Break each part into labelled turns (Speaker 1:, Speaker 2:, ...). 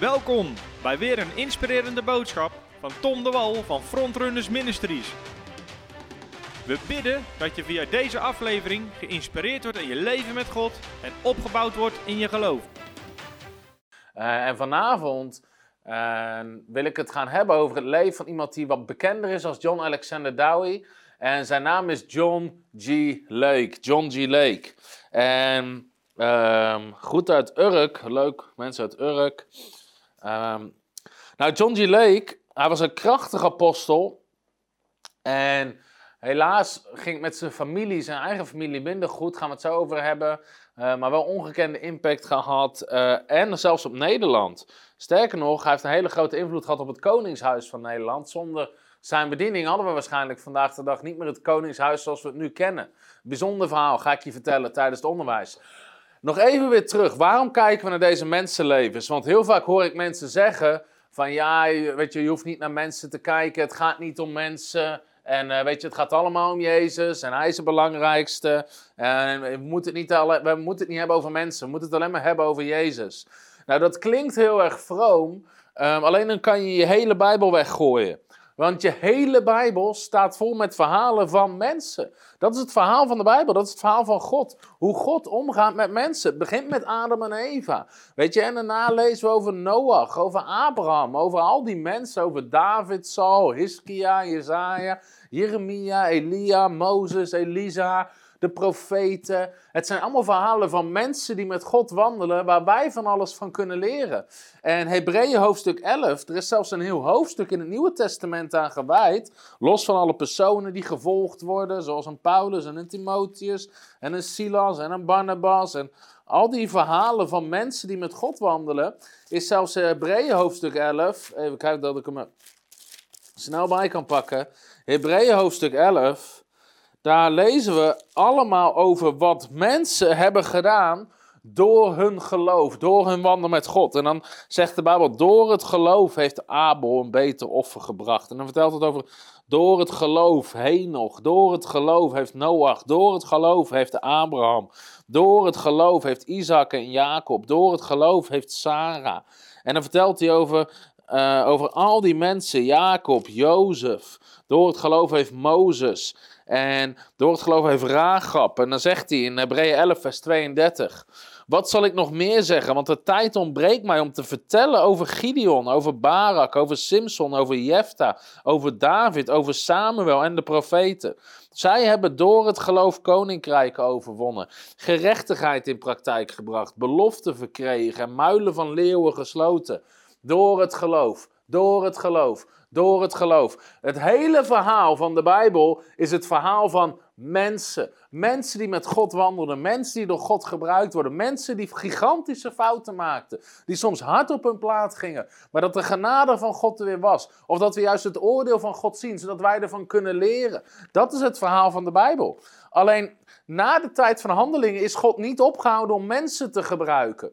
Speaker 1: Welkom bij weer een inspirerende boodschap van Tom de Wal van Frontrunners Ministries. We bidden dat je via deze aflevering geïnspireerd wordt in je leven met God en opgebouwd wordt in je geloof.
Speaker 2: Uh, en vanavond uh, wil ik het gaan hebben over het leven van iemand die wat bekender is als John Alexander Dowie. En zijn naam is John G. Lake. John G. Lake. En um, goed uit Urk. Leuk, mensen uit Urk. Um, nou, John G. Lake, hij was een krachtig apostel. En helaas ging met zijn familie, zijn eigen familie, minder goed. Gaan we het zo over hebben. Uh, maar wel ongekende impact gehad. Uh, en zelfs op Nederland. Sterker nog, hij heeft een hele grote invloed gehad op het Koningshuis van Nederland. Zonder zijn bediening hadden we waarschijnlijk vandaag de dag niet meer het Koningshuis zoals we het nu kennen. Bijzonder verhaal, ga ik je vertellen tijdens het onderwijs. Nog even weer terug. Waarom kijken we naar deze mensenlevens? Want heel vaak hoor ik mensen zeggen van ja, weet je, je hoeft niet naar mensen te kijken. Het gaat niet om mensen. En uh, weet je, het gaat allemaal om Jezus en Hij is het belangrijkste. En we moeten, het niet we moeten niet hebben over mensen, we moeten het alleen maar hebben over Jezus. Nou, dat klinkt heel erg vroom, um, alleen dan kan je je hele Bijbel weggooien. Want je hele Bijbel staat vol met verhalen van mensen. Dat is het verhaal van de Bijbel, dat is het verhaal van God. Hoe God omgaat met mensen. Het begint met Adam en Eva. Weet je, en daarna lezen we over Noach, over Abraham, over al die mensen, over David, Saul, Hiskia, Jezaja, Jeremia, Elia, Mozes, Elisa de profeten. Het zijn allemaal verhalen van mensen die met God wandelen, waar wij van alles van kunnen leren. En Hebreeën hoofdstuk 11, er is zelfs een heel hoofdstuk in het Nieuwe Testament aan gewijd, los van alle personen die gevolgd worden, zoals een Paulus en een Timotheus en een Silas en een Barnabas en al die verhalen van mensen die met God wandelen, is zelfs Hebreeën hoofdstuk 11, even kijken dat ik hem snel bij kan pakken. Hebreeën hoofdstuk 11, daar lezen we allemaal over wat mensen hebben gedaan door hun geloof, door hun wandel met God. En dan zegt de Bijbel, door het geloof heeft Abel een beter offer gebracht. En dan vertelt het over, door het geloof Henoch, door het geloof heeft Noach, door het geloof heeft Abraham, door het geloof heeft Isaac en Jacob, door het geloof heeft Sarah. En dan vertelt hij over, uh, over al die mensen, Jacob, Jozef, door het geloof heeft Mozes. En door het geloof heeft Raagap. En dan zegt hij in Hebreeën 11, vers 32. Wat zal ik nog meer zeggen? Want de tijd ontbreekt mij om te vertellen over Gideon, over Barak, over Simson, over Jefta, over David, over Samuel en de profeten. Zij hebben door het geloof koninkrijken overwonnen, gerechtigheid in praktijk gebracht, beloften verkregen en muilen van leeuwen gesloten. Door het geloof, door het geloof, door het geloof. Het hele verhaal van de Bijbel is het verhaal van mensen. Mensen die met God wandelden, mensen die door God gebruikt worden, mensen die gigantische fouten maakten, die soms hard op hun plaat gingen, maar dat de genade van God er weer was. Of dat we juist het oordeel van God zien, zodat wij ervan kunnen leren. Dat is het verhaal van de Bijbel. Alleen na de tijd van handelingen is God niet opgehouden om mensen te gebruiken.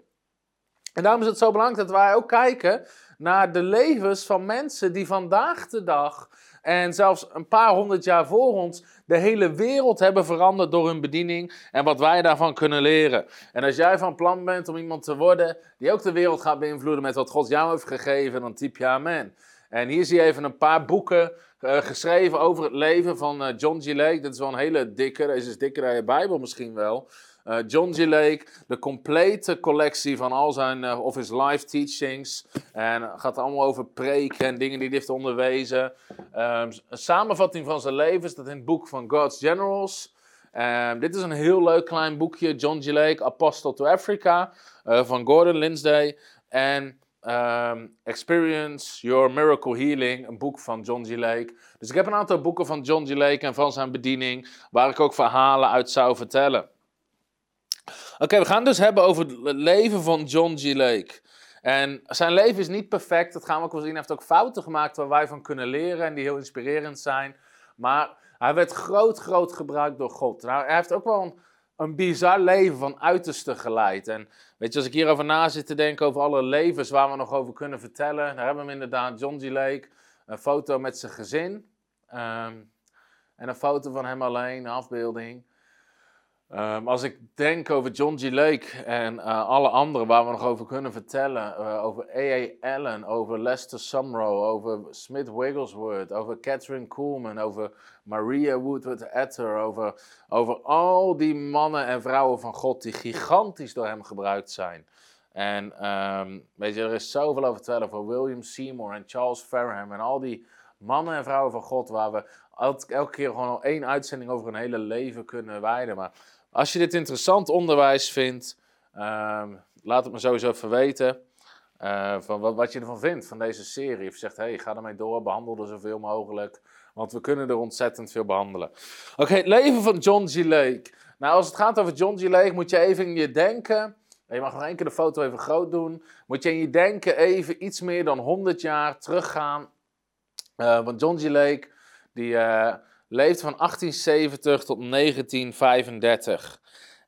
Speaker 2: En daarom is het zo belangrijk dat wij ook kijken naar de levens van mensen die vandaag de dag en zelfs een paar honderd jaar voor ons de hele wereld hebben veranderd door hun bediening en wat wij daarvan kunnen leren. En als jij van plan bent om iemand te worden die ook de wereld gaat beïnvloeden met wat God jou heeft gegeven, dan typ je amen. En hier zie je even een paar boeken uh, geschreven over het leven van uh, John G. Lake. Dit is wel een hele dikke, deze is dikker dan je Bijbel misschien wel. Uh, John G. Lake, de complete collectie van al zijn, uh, of his live teachings. En gaat allemaal over preken en dingen die hij heeft onderwezen. Um, een samenvatting van zijn leven staat in het boek van God's Generals. Um, dit is een heel leuk klein boekje, John G. Lake, Apostle to Africa, uh, van Gordon Lindsay. En um, Experience Your Miracle Healing, een boek van John G. Lake. Dus ik heb een aantal boeken van John G. Lake en van zijn bediening, waar ik ook verhalen uit zou vertellen. Oké, we gaan dus hebben over het leven van John G. Lake. En zijn leven is niet perfect, dat gaan we ook wel zien. Hij heeft ook fouten gemaakt waar wij van kunnen leren en die heel inspirerend zijn. Maar hij werd groot, groot gebruikt door God. Nou, hij heeft ook wel een, een bizar leven van uiterste geleid. En weet je, als ik hierover na zit te denken over alle levens waar we nog over kunnen vertellen, daar hebben we inderdaad John G. Lake, een foto met zijn gezin. Um, en een foto van hem alleen, een afbeelding. Ehm, als ik denk over John G. Lake en uh, alle anderen waar we nog over kunnen vertellen, uh, over A.A. Allen, over Lester Sumrall, over Smith Wigglesworth, over Catherine Kuhlman, over Maria Woodward Etter, over, over al die mannen en vrouwen van God die gigantisch door hem gebruikt zijn. En um, weet je, er is zoveel over te vertellen voor William Seymour en Charles Farham en al die mannen en vrouwen van God waar we elke keer gewoon al één uitzending over een hele leven kunnen wijden. Maar als je dit interessant onderwijs vindt, um, laat het me sowieso even weten. Uh, van wat, wat, je ervan vindt, van deze serie. Of je zegt, hey, ga ermee door, behandel er zoveel mogelijk. Want we kunnen er ontzettend veel behandelen. Oké, het leven van John G. Lake. Nou, als het gaat over John G. Lake, moet je even in je denken... Je mag nog één keer de foto even groot doen. Moet je in je denken even iets meer dan 100 jaar teruggaan. Uh, want John G. Lake, die... Uh, leefde van 1870 tot 1935.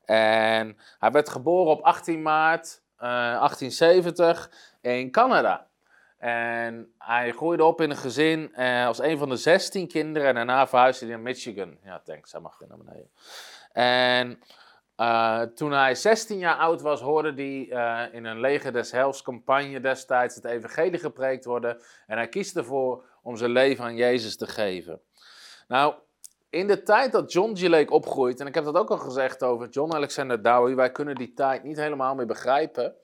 Speaker 2: En hij werd geboren op 18 maart uh, eh, 1870 in Canada. En hij groeide op in een gezin uh, als een van de 16 kinderen. En daarna verhuisde hij naar Michigan. Ja, thanks, hij mag naar beneden. En uh, toen hij 16 jaar oud was, hoorde hij in een leger des hels campagne destijds het evangelie gepreekt worden. En hij kiest ervoor om zijn leven aan Jezus te geven. Nou, in de tijd dat John G. Lake opgroeit, en ik heb dat ook al gezegd over John Alexander Dowie, wij kunnen die tijd niet helemaal meer begrijpen.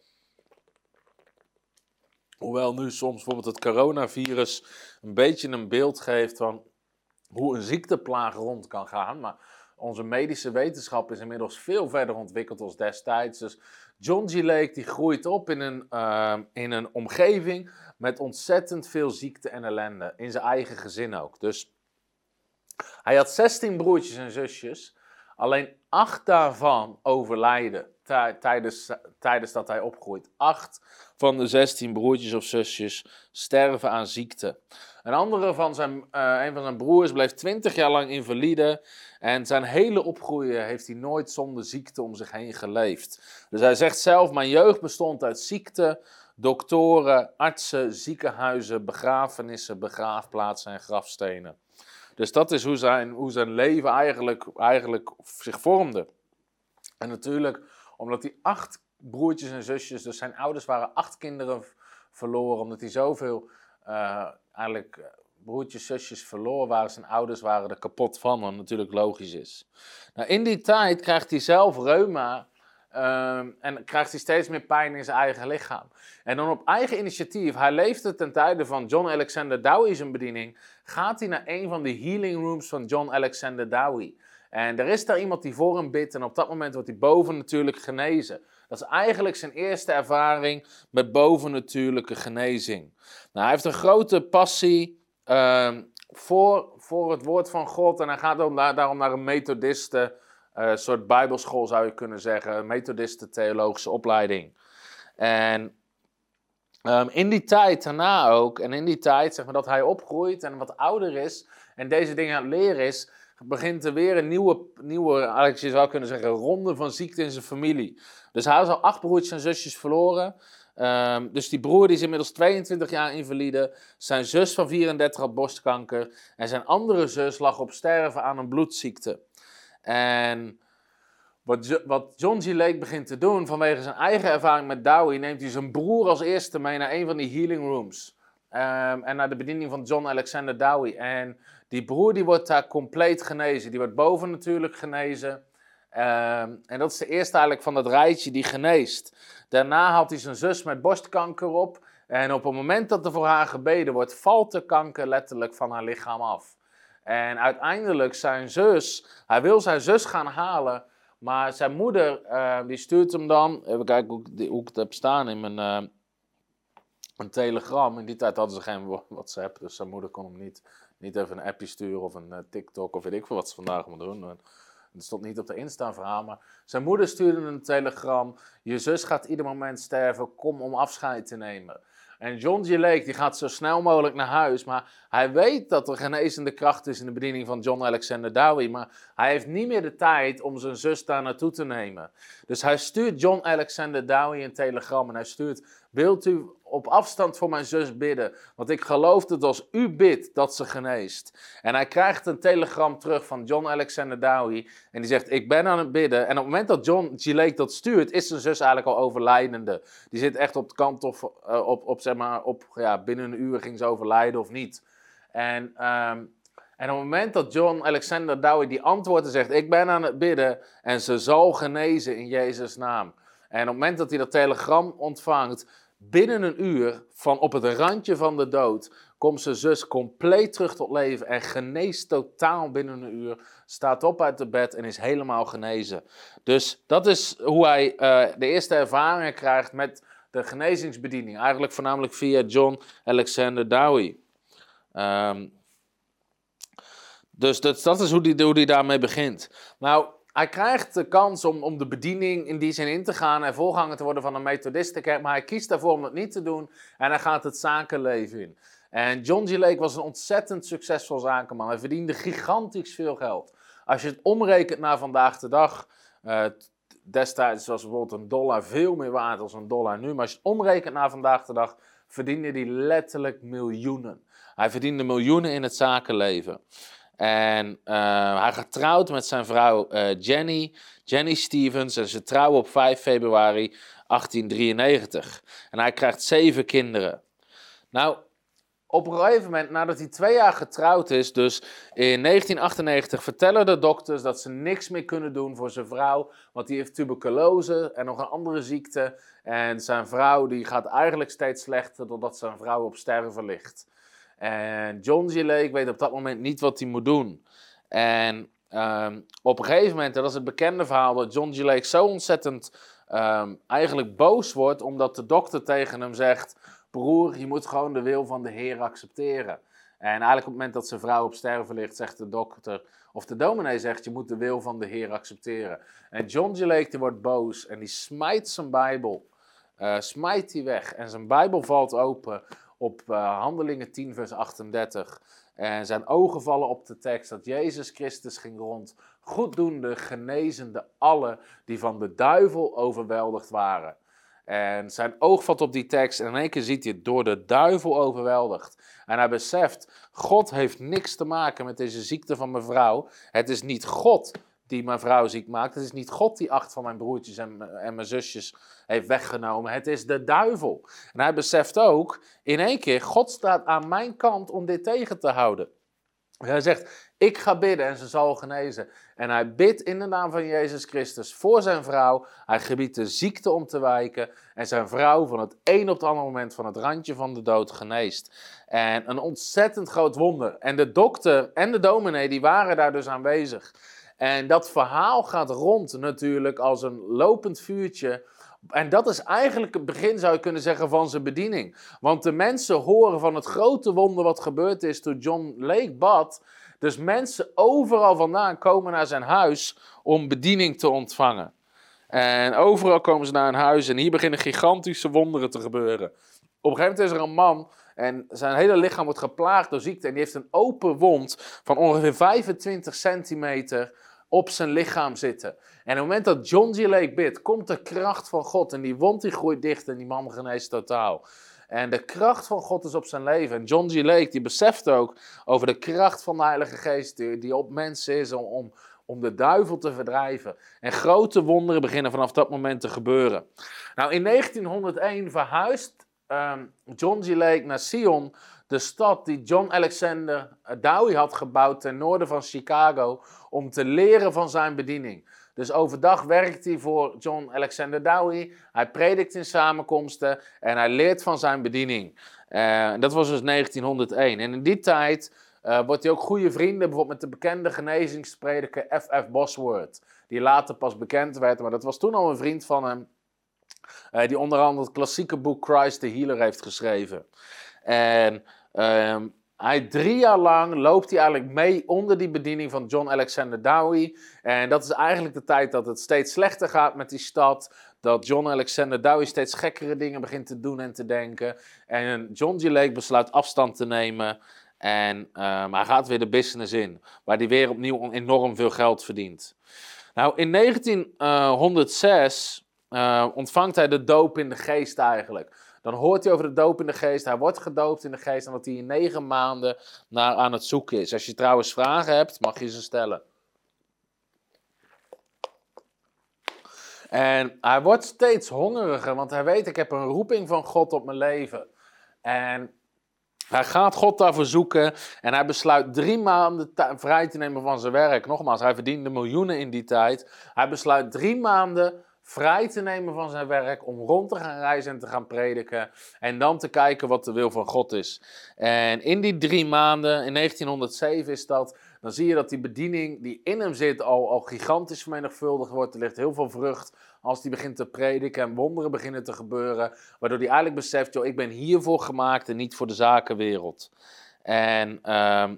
Speaker 2: Hoewel nu soms bijvoorbeeld het coronavirus een beetje een beeld geeft van hoe een ziekteplaag rond kan gaan. Maar onze medische wetenschap is inmiddels veel verder ontwikkeld als destijds. Dus John G. Lake die groeit op in een, uh, in een omgeving met ontzettend veel ziekte en ellende. In zijn eigen gezin ook. Dus hij had 16 broertjes en zusjes. Alleen acht daarvan overlijden tijdens, tijdens dat hij opgroeit. Acht van de 16 broertjes of zusjes sterven aan ziekte. Een andere van zijn, uh, een van zijn broers bleef 20 jaar lang invalide. En zijn hele opgroeien heeft hij nooit zonder ziekte om zich heen geleefd. Dus hij zegt zelf: Mijn jeugd bestond uit ziekte, doktoren, artsen, ziekenhuizen, begrafenissen, begraafplaatsen en grafstenen. Dus dat is hoe zijn, hoe zijn leven eigenlijk, eigenlijk zich vormde. En natuurlijk, omdat hij acht broertjes en zusjes, dus zijn ouders waren acht kinderen verloren, omdat hij zoveel uh, eigenlijk eh, broertjes, zusjes verloren waren, zijn ouders waren er kapot van, wat natuurlijk logisch is. Nou, in die tijd krijgt hij zelf reuma Ehm, en krijgt hij steeds meer pijn in zijn eigen lichaam. En dan op eigen initiatief, hij leefde ten tijde van John Alexander Dowie zijn bediening, gaat hij naar een van de healing rooms van John Alexander Dowie. En er is daar iemand die voor hem bidt en op dat moment wordt hij bovennatuurlijk genezen. Dat is eigenlijk zijn eerste ervaring met bovennatuurlijke genezing. Nou, hij heeft een grote passie uh, voor, voor het woord van God en hij gaat daarom naar een methodiste een uh, soort bijbelschool zou je kunnen zeggen, methodiste theologische opleiding. En um, in die tijd daarna ook, en in die tijd zeg maar dat hij opgroeit en wat ouder is en deze dingen aan het leren is, begint er weer een nieuwe, nieuwe eigenlijk je zou kunnen zeggen, ronde van ziekte in zijn familie. Dus hij had al acht broertjes en zusjes verloren. Um, dus die broer die is inmiddels 22 jaar invalide. Zijn zus van 34 had borstkanker. En zijn andere zus lag op sterven aan een bloedziekte. En wat, wat John G. Lake begint te doen vanwege zijn eigen ervaring met Dowie, neemt hij zijn broer als eerste mee naar een van die healing rooms. Um, en naar de bediening van John Alexander Dowie. En die broer die wordt daar compleet genezen. Die wordt boven natuurlijk genezen. Um, en dat is de eerste eigenlijk van dat rijtje die geneest. Daarna haalt hij zijn zus met borstkanker op. En op het moment dat er voor haar gebeden wordt, valt de kanker letterlijk van haar lichaam af. En uiteindelijk zijn zus, hij wil zijn zus gaan halen, maar zijn moeder, uh, die stuurt hem dan, even kijken hoe, hoe ik het heb staan in mijn uh, een telegram. In die tijd hadden ze geen WhatsApp, dus zijn moeder kon hem niet, niet even een appje sturen of een uh, TikTok of weet ik veel wat ze vandaag moeten doen. Het stond niet op de Insta-verhaal, maar zijn moeder stuurde een telegram. Je zus gaat ieder moment sterven, kom om afscheid te nemen. En John G. Die gaat zo snel mogelijk naar huis, maar hij weet dat er genezende kracht is in de bediening van John Alexander Dowie, maar hij heeft niet meer de tijd om zijn zus daar naartoe te nemen. Dus hij stuurt John Alexander Dowie een telegram en hij stuurt, wilt u op afstand voor mijn zus bidden? Want ik geloof dat als u bidt, dat ze geneest. En hij krijgt een telegram terug van John Alexander Dowie. En die zegt, ik ben aan het bidden. En op het moment dat John G. Lake dat stuurt, is zijn zus eigenlijk al overlijdende. Die zit echt op de kant of uh, op, op, zeg maar, op, ja, binnen een uur ging ze overlijden of niet. En... Um, en op het moment dat John Alexander Dowie die antwoordt en zegt: Ik ben aan het bidden en ze zal genezen in Jezus' naam. En op het moment dat hij dat telegram ontvangt, binnen een uur van op het randje van de dood, komt zijn zus compleet terug tot leven en geneest totaal binnen een uur. Staat op uit de bed en is helemaal genezen. Dus dat is hoe hij uh, de eerste ervaringen krijgt met de genezingsbediening. Eigenlijk voornamelijk via John Alexander Dowie. Um, dus dat, is hoe hij hoe die daarmee begint. Nou, hij krijgt de kans om, om de bediening in die zin in te gaan en voorganger te worden van een methodistenkerk, maar hij kiest daarvoor om dat niet te doen en hij gaat het zakenleven in. En John G. Lake was een ontzettend succesvol zakenman. Hij verdiende gigantisch veel geld. Als je het omrekent naar vandaag de dag, uh, destijds was bijvoorbeeld een dollar veel meer waard dan een dollar nu, maar als je het omrekent naar vandaag de dag, verdiende hij letterlijk miljoenen. Hij verdiende miljoenen in het zakenleven. En uh, hij getrouwd met zijn vrouw uh, Jenny, Jenny Stevens. En ze trouwen op 5 februari 1893. En hij krijgt zeven kinderen. Nou, op een gegeven moment, nadat hij twee jaar getrouwd is, dus in 1998, vertellen de dokters dat ze niks meer kunnen doen voor zijn vrouw. Want die heeft tuberculose en nog een andere ziekte. En zijn vrouw die gaat eigenlijk steeds slechter doordat zijn vrouw op sterven ligt. En John G. Lake weet op dat moment niet wat hij moet doen. En um, op een gegeven moment, dat is het bekende verhaal, dat John G. Lake zo ontzettend um, eigenlijk boos wordt, omdat de dokter tegen hem zegt: Broer, je moet gewoon de wil van de Heer accepteren. En eigenlijk op het moment dat zijn vrouw op sterven ligt, zegt de dokter, of de dominee zegt, je moet de wil van de Heer accepteren. En John G. Lake die wordt boos en die smijt zijn Bijbel, uh, smijt die weg. En zijn Bijbel valt open op uh, Handelingen 10, vers 38. En zijn ogen vallen op de tekst dat Jezus Christus ging rond, goeddoende, genezende alle die van de duivel overweldigd waren. En zijn oog valt op die tekst en in één keer ziet hij door de duivel overweldigd. En hij beseft, God heeft niks te maken met deze ziekte van mijn vrouw. Het is niet God die mijn vrouw ziek maakt. Het is niet God die acht van mijn broertjes en, en mijn zusjes heeft weggenomen. Het is de duivel. En hij beseft ook in één keer, God staat aan mijn kant om dit tegen te houden. Hij zegt, ik ga bidden en ze zal genezen. En hij bidt in de naam van Jezus Christus voor zijn vrouw. Hij gebiedt de ziekte om te wijken. En zijn vrouw van het een op het andere moment van het randje van de dood geneest. En een ontzettend groot wonder. En de dokter en de dominee die waren daar dus aanwezig. En dat verhaal gaat rond natuurlijk als een lopend vuurtje. En dat is eigenlijk het begin, zou je kunnen zeggen, van zijn bediening. Want de mensen horen van het grote wonder wat gebeurd is toen John Lake bad. Dus mensen overal vandaan komen naar zijn huis om bediening te ontvangen. En overal komen ze naar een huis en hier beginnen gigantische wonderen te gebeuren. Op een gegeven moment is er een man en zijn hele lichaam wordt geplaagd door ziekte. En die heeft een open wond van ongeveer 25 centimeter op zijn lichaam zitten. En op het moment dat John G. Lake bidt, komt de kracht van God. En die wond die groeit dicht en die man geneest totaal. En de kracht van God is op zijn leven. En John G. Lake die beseft ook over de kracht van de Heilige Geest die, op mensen is om, om, om de duivel te verdrijven. En grote wonderen beginnen vanaf dat moment te gebeuren. Nou, in 1901 verhuist um, John G. Lake naar Sion de stad die John Alexander Dowie had gebouwd ten noorden van Chicago om te leren van zijn bediening. Dus overdag werkt hij voor John Alexander Dowie. Hij predikt in samenkomsten en hij leert van zijn bediening. Uh, dat was dus 1901. En in die tijd uh, wordt hij ook goede vrienden, bijvoorbeeld met de bekende genezingsprediker F.F. Bosworth. Die later pas bekend werd, maar dat was toen al een vriend van hem. Uh, die onder andere het klassieke boek Christ the Healer heeft geschreven. En um, hij drie jaar lang loopt hij eigenlijk mee onder die bediening van John Alexander Dowie. En dat is eigenlijk de tijd dat het steeds slechter gaat met die stad. Dat John Alexander Dowie steeds gekkere dingen begint te doen en te denken. En John G. Lake besluit afstand te nemen. En um, hij gaat weer de business in, waar hij weer opnieuw enorm veel geld verdient. Nou, in 1906 eh, ontvangt hij de doop in de geest eigenlijk. Dan hoort hij over de doop in de geest. Hij wordt gedoopt in de geest. En hij in negen maanden naar aan het zoeken is. Als je trouwens vragen hebt, mag je ze stellen. En hij wordt steeds hongeriger, want hij weet, ik heb een roeping van God op mijn leven. En hij gaat God daarvoor zoeken en hij besluit drie maanden vrij te nemen van zijn werk. Nogmaals, hij verdiende miljoenen in die tijd. Hij besluit drie maanden vrij te nemen van zijn werk om rond te gaan reizen en te gaan prediken. En dan te kijken wat de wil van God is. En in die drie maanden, in 1907 is dat, dan zie je dat die bediening die in hem zit al, al gigantisch vermenigvuldigd wordt. Er ligt heel veel vrucht als hij begint te prediken en wonderen beginnen te gebeuren. Waardoor hij eigenlijk beseft, joh, ik ben hiervoor gemaakt en niet voor de zakenwereld. En ehm,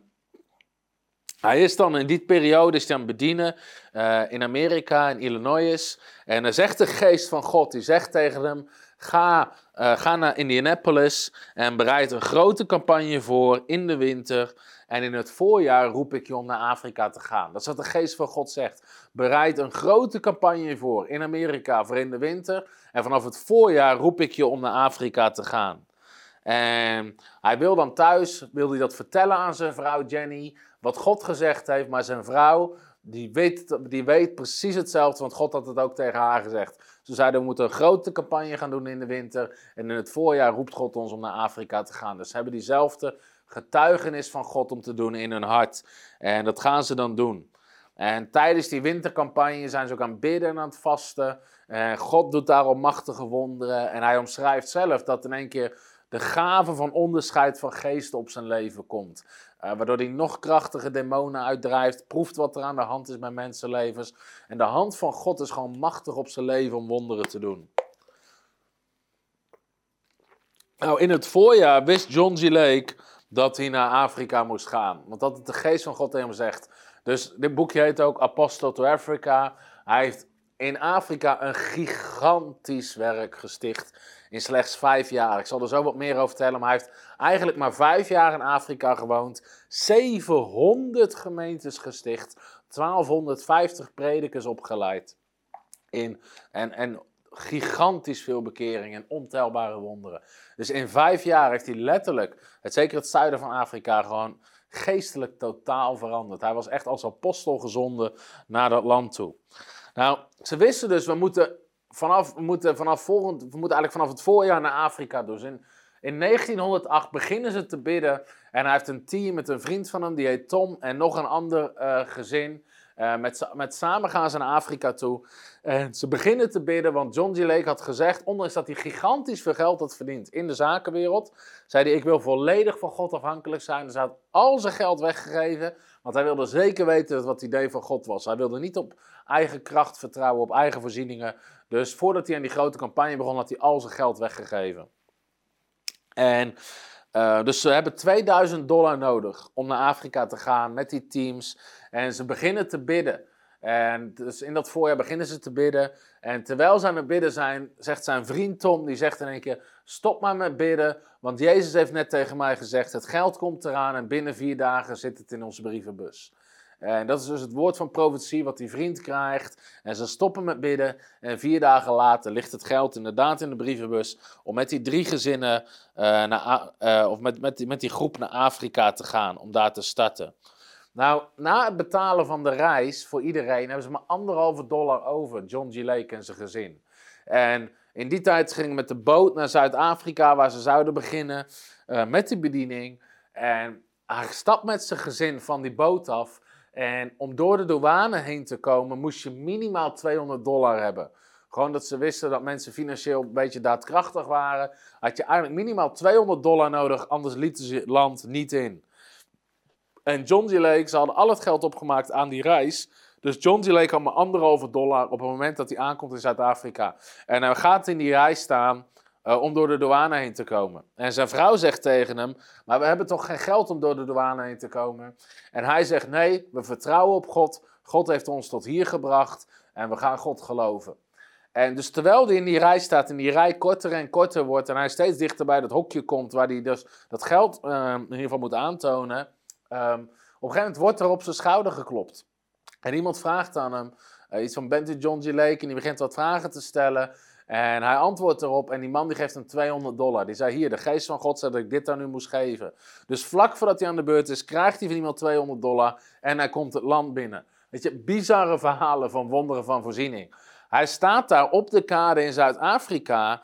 Speaker 2: hij is dan in die periode is hij aan het bedienen uh, in Amerika, in Illinois. En dan zegt de geest van God, die zegt tegen hem, ga, uh, ga naar Indianapolis en bereid een grote campagne voor in de winter. En in het voorjaar roep ik je om naar Afrika te gaan. Dat is wat de geest van God zegt. Bereid een grote campagne voor in Amerika voor in de winter. En vanaf het voorjaar roep ik je om naar Afrika te gaan. En hij wil dan thuis, wil hij dat vertellen aan zijn vrouw Jenny, wat God gezegd heeft. Maar zijn vrouw, die weet, die weet precies hetzelfde, want God had het ook tegen haar gezegd. Ze zeiden, we moeten een grote campagne gaan doen in de winter. En in het voorjaar roept God ons om naar Afrika te gaan. Dus ze hebben diezelfde getuigenis van God om te doen in hun hart. En dat gaan ze dan doen. En tijdens die wintercampagne zijn ze ook aan het bidden en aan het vasten. En God doet daarom machtige wonderen. En hij omschrijft zelf dat in één keer de gave van onderscheid van geesten op zijn leven komt. Uh, waardoor hij nog krachtige demonen uitdrijft, proeft wat er aan de hand is bij mensenlevens. En de hand van God is gewoon machtig op zijn leven om wonderen te doen. Nou, in het voorjaar wist John G. Lake dat hij naar Afrika moest gaan. Want dat het de geest van God tegen hem zegt. Dus dit boekje heet ook Apostle to Africa. Hij heeft in Afrika een gigantisch werk gesticht in slechts vijf jaar. Ik zal er zo wat meer over vertellen, maar hij heeft eigenlijk maar vijf jaar in Afrika gewoond. 700 gemeentes gesticht, 1250 predikers opgeleid. In, en, en gigantisch veel bekeringen en ontelbare wonderen. Dus in vijf jaar heeft hij letterlijk, het, zeker het zuiden van Afrika, gewoon geestelijk totaal veranderd. Hij was echt als apostel gezonden naar dat land toe. Nou, ze wisten dus, we moeten vanaf, we moeten vanaf volgend, we moeten eigenlijk vanaf het voorjaar naar Afrika dus. In, in 1908 beginnen ze te bidden en hij heeft een team met een vriend van hem, die heet Tom, en nog een ander uh, gezin. Uh, met, met samen gaan ze naar Afrika toe. En ze beginnen te bidden, want John G. Lake had gezegd, ondanks dat hij gigantisch veel geld had verdiend in de zakenwereld, zei hij, ik wil volledig van God afhankelijk zijn. Dus hij had al zijn geld weggegeven, want hij wilde zeker weten wat het idee van God was. Hij wilde niet op eigen kracht vertrouwen, op eigen voorzieningen. Dus voordat hij aan die grote campagne begon, had hij al zijn geld weggegeven. En uh, dus ze hebben 2000 dollar nodig om naar Afrika te gaan met die teams. En ze beginnen te bidden. En dus in dat voorjaar beginnen ze te bidden. En terwijl ze aan het bidden zijn, zegt zijn vriend Tom, die zegt in één keer, stop maar met bidden. Want Jezus heeft net tegen mij gezegd, het geld komt eraan en binnen vier dagen zit het in onze brievenbus. En dat is dus het woord van profetie wat die vriend krijgt. En ze stoppen met bidden. En vier dagen later ligt het geld inderdaad in de brievenbus. Om met die drie gezinnen, uh, naar, uh, of met, met, die, met die groep naar Afrika te gaan. Om daar te starten. Nou, na het betalen van de reis voor iedereen hebben ze maar anderhalve dollar over. John G. Lake en zijn gezin. En in die tijd gingen met de boot naar Zuid-Afrika, waar ze zouden beginnen uh, met die bediening. En hij stapt met zijn gezin van die boot af. En om door de douane heen te komen, moest je minimaal 200 dollar hebben. Gewoon dat ze wisten dat mensen financieel een beetje daadkrachtig waren. Had je eigenlijk minimaal 200 dollar nodig, anders lieten ze het land niet in. En John D. Lake, ze hadden al het geld opgemaakt aan die reis. Dus John D. Lake had maar anderhalve dollar op het moment dat hij aankomt in Zuid-Afrika. En hij gaat in die rij staan uh, om door de douane heen te komen. En zijn vrouw zegt tegen hem: Maar we hebben toch geen geld om door de douane heen te komen? En hij zegt: Nee, we vertrouwen op God. God heeft ons tot hier gebracht en we gaan God geloven. En dus terwijl hij in die rij staat en die rij korter en korter wordt en hij steeds dichter bij dat hokje komt waar hij dus dat geld uh, in ieder geval moet aantonen, um, op een gegeven moment wordt er op zijn schouder geklopt. En iemand vraagt aan hem uh, iets van, bent u John G. Lake? En die begint wat vragen te stellen. En hij antwoordt erop en die man die geeft hem 200 dollar. Die zei, hier, de geest van God zei dat ik dit aan u moest geven. Dus vlak voordat hij aan de beurt is, krijgt hij van iemand 200 dollar en hij komt het land binnen. Weet je, bizarre verhalen van wonderen van voorziening. Hij staat daar op de kade in Zuid-Afrika.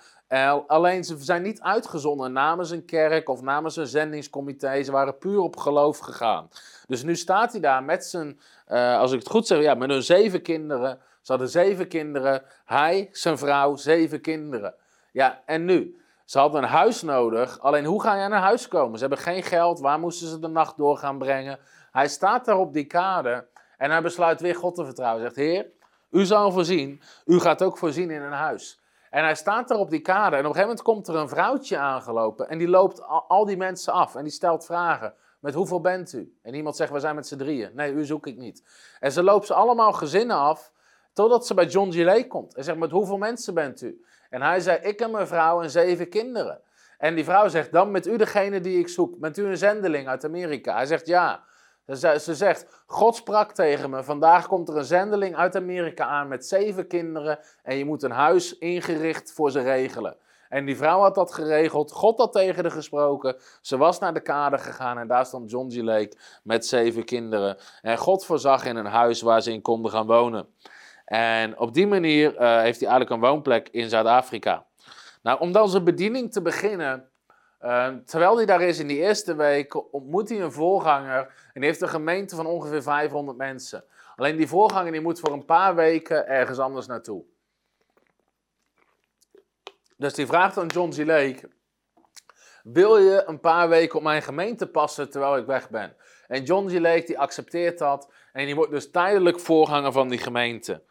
Speaker 2: Alleen ze zijn niet uitgezonden namens een kerk of namens een zendingscomité. Ze waren puur op geloof gegaan. Dus nu staat hij daar met zijn, uh, als ik het goed zeg, ja, met hun zeven kinderen. Ze hadden zeven kinderen. Hij, zijn vrouw, zeven kinderen. Ja, en nu? Ze hadden een huis nodig. Alleen hoe ga je naar huis komen? Ze hebben geen geld. Waar moesten ze de nacht door gaan brengen? Hij staat daar op die kade en hij besluit weer God te vertrouwen. Hij zegt: Heer, u zal voorzien. U gaat ook voorzien in een huis. En hij staat daar op die kade. En op een gegeven moment komt er een vrouwtje aangelopen. En die loopt al, die mensen af. En die stelt vragen. Met hoeveel bent u? En iemand zegt, we zijn met z'n drieën. Nee, u zoek ik niet. En ze loopt ze allemaal gezinnen af. Totdat ze bij John Gillet komt. En zegt, met hoeveel mensen bent u? En hij zei, ik en mijn vrouw en zeven kinderen. En die vrouw zegt, dan met u degene die ik zoek. Bent u een zendeling uit Amerika? Hij zegt, ja. Ze zegt, God sprak tegen me, vandaag komt er een zendeling uit Amerika aan met zeven kinderen en je moet een huis ingericht voor ze regelen. En die vrouw had dat geregeld, God had tegen haar gesproken, ze was naar de kade gegaan en daar stond John G. Lake met zeven kinderen. En God voorzag in een huis waar ze in konden gaan wonen. En op die manier eh, heeft hij eigenlijk een woonplek in Zuid-Afrika. Nou, om dan zijn bediening te beginnen, Ehm, terwijl hij daar is in die eerste week, ontmoet hij een voorganger en heeft een gemeente van ongeveer 500 mensen. Alleen die voorganger die moet voor een paar weken ergens anders naartoe. Dus die vraagt aan John Z. Wil je een paar weken op mijn gemeente passen terwijl ik weg ben? En John Z. Lake die accepteert dat en die wordt dus tijdelijk voorganger van die gemeente.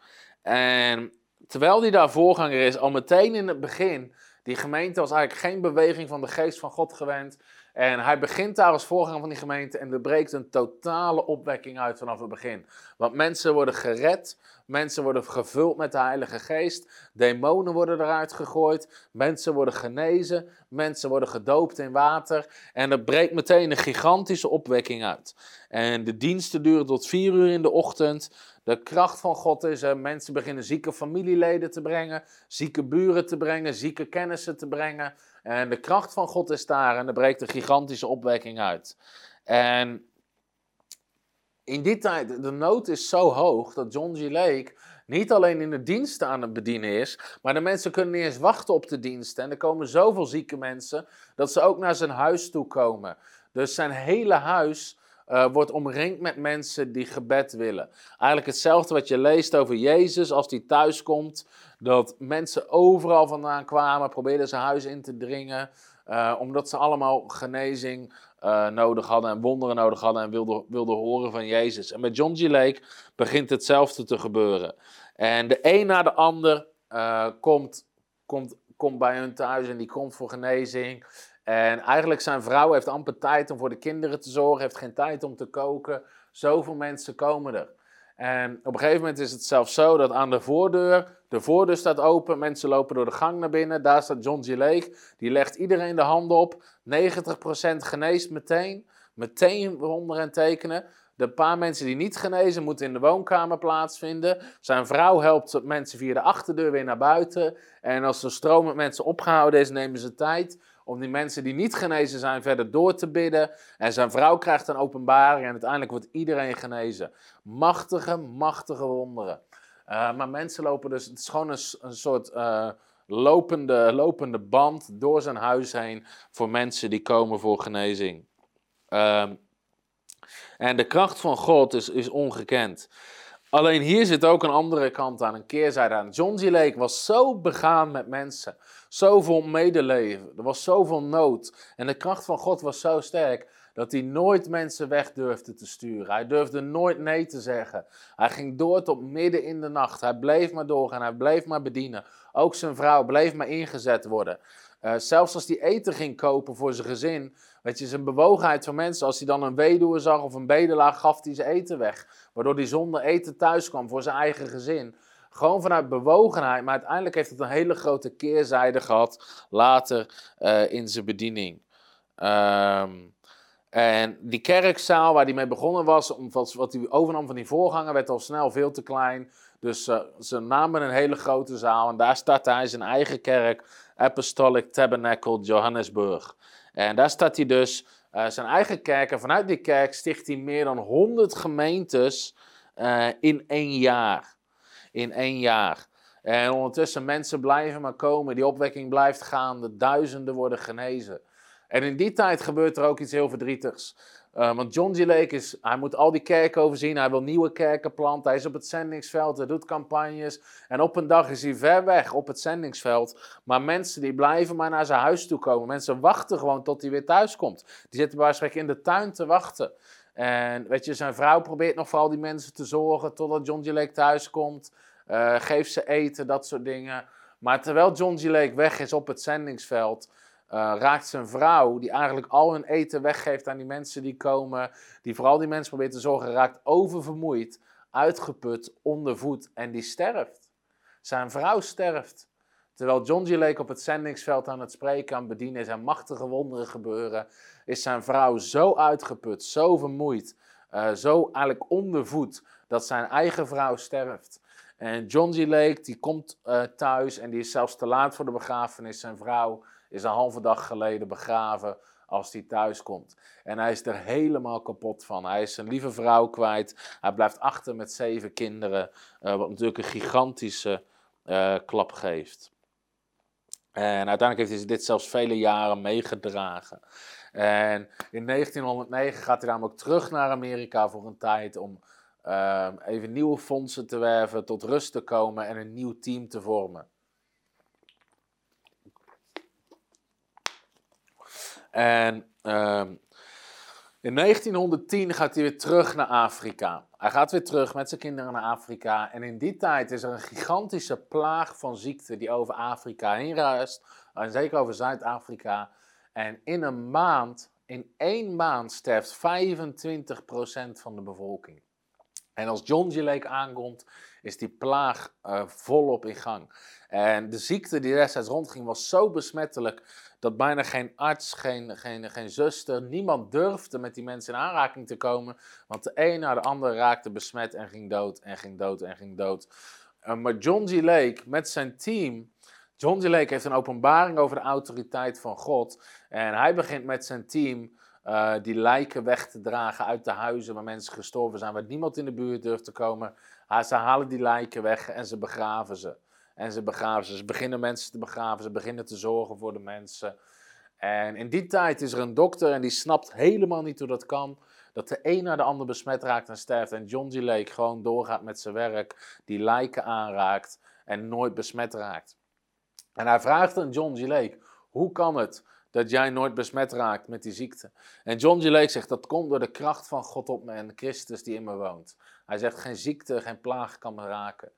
Speaker 2: En terwijl hij daar voorganger is, al meteen in het begin die gemeente was eigenlijk geen beweging van de geest van God gewend. En hij begint daar als voorganger van die gemeente en er breekt een totale opwekking uit vanaf het begin. Want mensen worden gered, mensen worden gevuld met de Heilige Geest, demonen worden eruit gegooid, mensen worden genezen, mensen worden gedoopt in water. En er breekt meteen een gigantische opwekking uit. En de diensten duren tot vier uur in de ochtend. De kracht van God is. Mensen beginnen zieke familieleden te brengen, zieke buren te brengen, zieke kennissen te brengen. En de kracht van God is daar en er breekt een gigantische opwekking uit. En in die tijd, de nood is zo hoog dat John G. Lake niet alleen in de diensten aan het bedienen is, maar de mensen kunnen niet eens wachten op de diensten. En er komen zoveel zieke mensen dat ze ook naar zijn huis toe komen. Dus zijn hele huis uh, wordt omringd met mensen die gebed willen. Eigenlijk hetzelfde wat je leest over Jezus als hij thuis komt. Dat mensen overal vandaan kwamen, probeerden zijn huis in te dringen. Uh, omdat ze allemaal genezing uh, nodig hadden en wonderen nodig hadden en wilden, wilden horen van Jezus. En met John G. Lake begint hetzelfde te gebeuren. En de een na de ander komt, komt, komt bij hun thuis en die komt voor genezing. En eigenlijk zijn vrouw heeft amper tijd om voor de kinderen te zorgen, heeft geen tijd om te koken. Zoveel mensen komen er. En op een gegeven moment is het zelfs zo dat aan de voordeur, de voordeur staat open, mensen lopen door de gang naar binnen. Daar staat John G. Lake, die legt iedereen de handen op. 90% geneest meteen, meteen wonderen en tekenen. De paar mensen die niet genezen moeten in de woonkamer plaatsvinden. Zijn vrouw helpt mensen via de achterdeur weer naar buiten. En als de stroom met mensen opgehouden is, nemen ze tijd om die mensen die niet genezen zijn verder door te bidden. En zijn vrouw krijgt een openbaring en uiteindelijk wordt iedereen genezen. Machtige, machtige wonderen. Uh, maar mensen lopen dus, het is gewoon een, soort uh, lopende, lopende band door zijn huis heen voor mensen die komen voor genezing. Uh, en de kracht van God is, is ongekend. Alleen hier zit ook een andere kant aan, een keerzijde aan. John G. Lake was zo begaan met mensen. Zoveel medeleven. Er was zoveel nood. En de kracht van God was zo sterk dat hij nooit mensen weg durfde te sturen. Hij durfde nooit nee te zeggen. Hij ging door tot midden in de nacht. Hij bleef maar doorgaan. Hij bleef maar bedienen. Ook zijn vrouw bleef maar ingezet worden. Uh, zelfs als hij eten ging kopen voor zijn gezin. Weet je, zijn bewogenheid van mensen. Als hij dan een weduwe zag of een bedelaar, gaf hij zijn eten weg. Waardoor hij zonder eten thuis kwam voor zijn eigen gezin. Gewoon vanuit bewogenheid. Maar uiteindelijk heeft het een hele grote keerzijde gehad later uh, in zijn bediening. Um, en die kerkzaal waar hij mee begonnen was, wat hij overnam van die voorganger, werd al snel veel te klein. Dus uh, ze namen een hele grote zaal en daar startte hij zijn eigen kerk, Apostolic Tabernacle Johannesburg. En daar staat hij dus uh, zijn eigen kerk en vanuit die kerk sticht hij meer dan 100 gemeentes in één jaar. In één jaar. En ondertussen mensen blijven maar komen, die opwekking blijft gaan, de duizenden worden genezen. En in die tijd gebeurt er ook iets heel verdrietigs. Uh, want John G. Lake is, hij moet al die kerken overzien, hij wil nieuwe kerken planten, hij is op het zendingsveld, hij doet campagnes. En op een dag is hij ver weg op het zendingsveld. Maar mensen die blijven maar naar zijn huis toe komen. Mensen wachten gewoon tot hij weer thuis komt. Die zitten spreken in de tuin te wachten. En weet je, zijn vrouw probeert nog voor al die mensen te zorgen totdat John G. Lake thuis komt. Uh, geeft ze eten, dat soort dingen. Maar terwijl John G. Lake weg is op het zendingsveld, uh, raakt zijn vrouw, die eigenlijk al hun eten weggeeft aan die mensen die komen, die vooral die mensen probeert te zorgen, raakt oververmoeid, uitgeput, ondervoed en die sterft. Zijn vrouw sterft. Terwijl John G. Lake op het zendingsveld aan het spreken, aan het bedienen en machtige wonderen gebeuren, is zijn vrouw zo uitgeput, zo vermoeid, uh, zo eigenlijk ondervoed, dat zijn eigen vrouw sterft. En John G. Lake die komt uh, thuis en die is zelfs te laat voor de begrafenis. Zijn vrouw is een halve dag geleden begraven als hij thuis komt. En hij is er helemaal kapot van. Hij is zijn lieve vrouw kwijt. Hij blijft achter met zeven kinderen. Uh, wat natuurlijk een gigantische klap geeft. En uiteindelijk heeft hij dit zelfs vele jaren meegedragen. En in 1909 gaat hij namelijk terug naar Amerika voor een tijd om uh, even nieuwe fondsen te werven, tot rust te komen en een nieuw team te vormen. En um, in 1910 gaat hij weer terug naar Afrika. Hij gaat weer terug met zijn kinderen naar Afrika. En in die tijd is er een gigantische plaag van ziekte die over Afrika heen ruist. En zeker over Zuid-Afrika. En in een maand, in één maand, sterft 25% van de bevolking. En als John G. Aankomt, is die plaag uh, volop in gang. En de ziekte die destijds rondging was zo besmettelijk dat bijna geen arts, geen, geen, geen zuster, niemand durfde met die mensen in aanraking te komen. Want de een na de ander raakte besmet en ging dood en ging dood en ging dood. Uh, maar John G. Lake met zijn team. John G. Lake heeft een openbaring over de autoriteit van God. En hij begint met zijn team uh, die lijken weg te dragen uit de huizen waar mensen gestorven zijn, waar niemand in de buurt durft te komen. ze halen die lijken weg en ze begraven ze. En ze begraven ze. Ze beginnen mensen te begraven, ze beginnen te zorgen voor de mensen. En in die tijd is er een dokter en die snapt helemaal niet hoe dat kan. Dat de een naar de ander besmet raakt en sterft. En John G. Lake gewoon doorgaat met zijn werk, die lijken aanraakt en nooit besmet raakt. En hij vraagt aan John G. Lake: hoe kan het dat jij nooit besmet raakt met die ziekte. En John G. Lake zegt dat komt door de kracht van God op me en Christus die in me woont. Hij zegt geen ziekte, geen plaag kan me raken.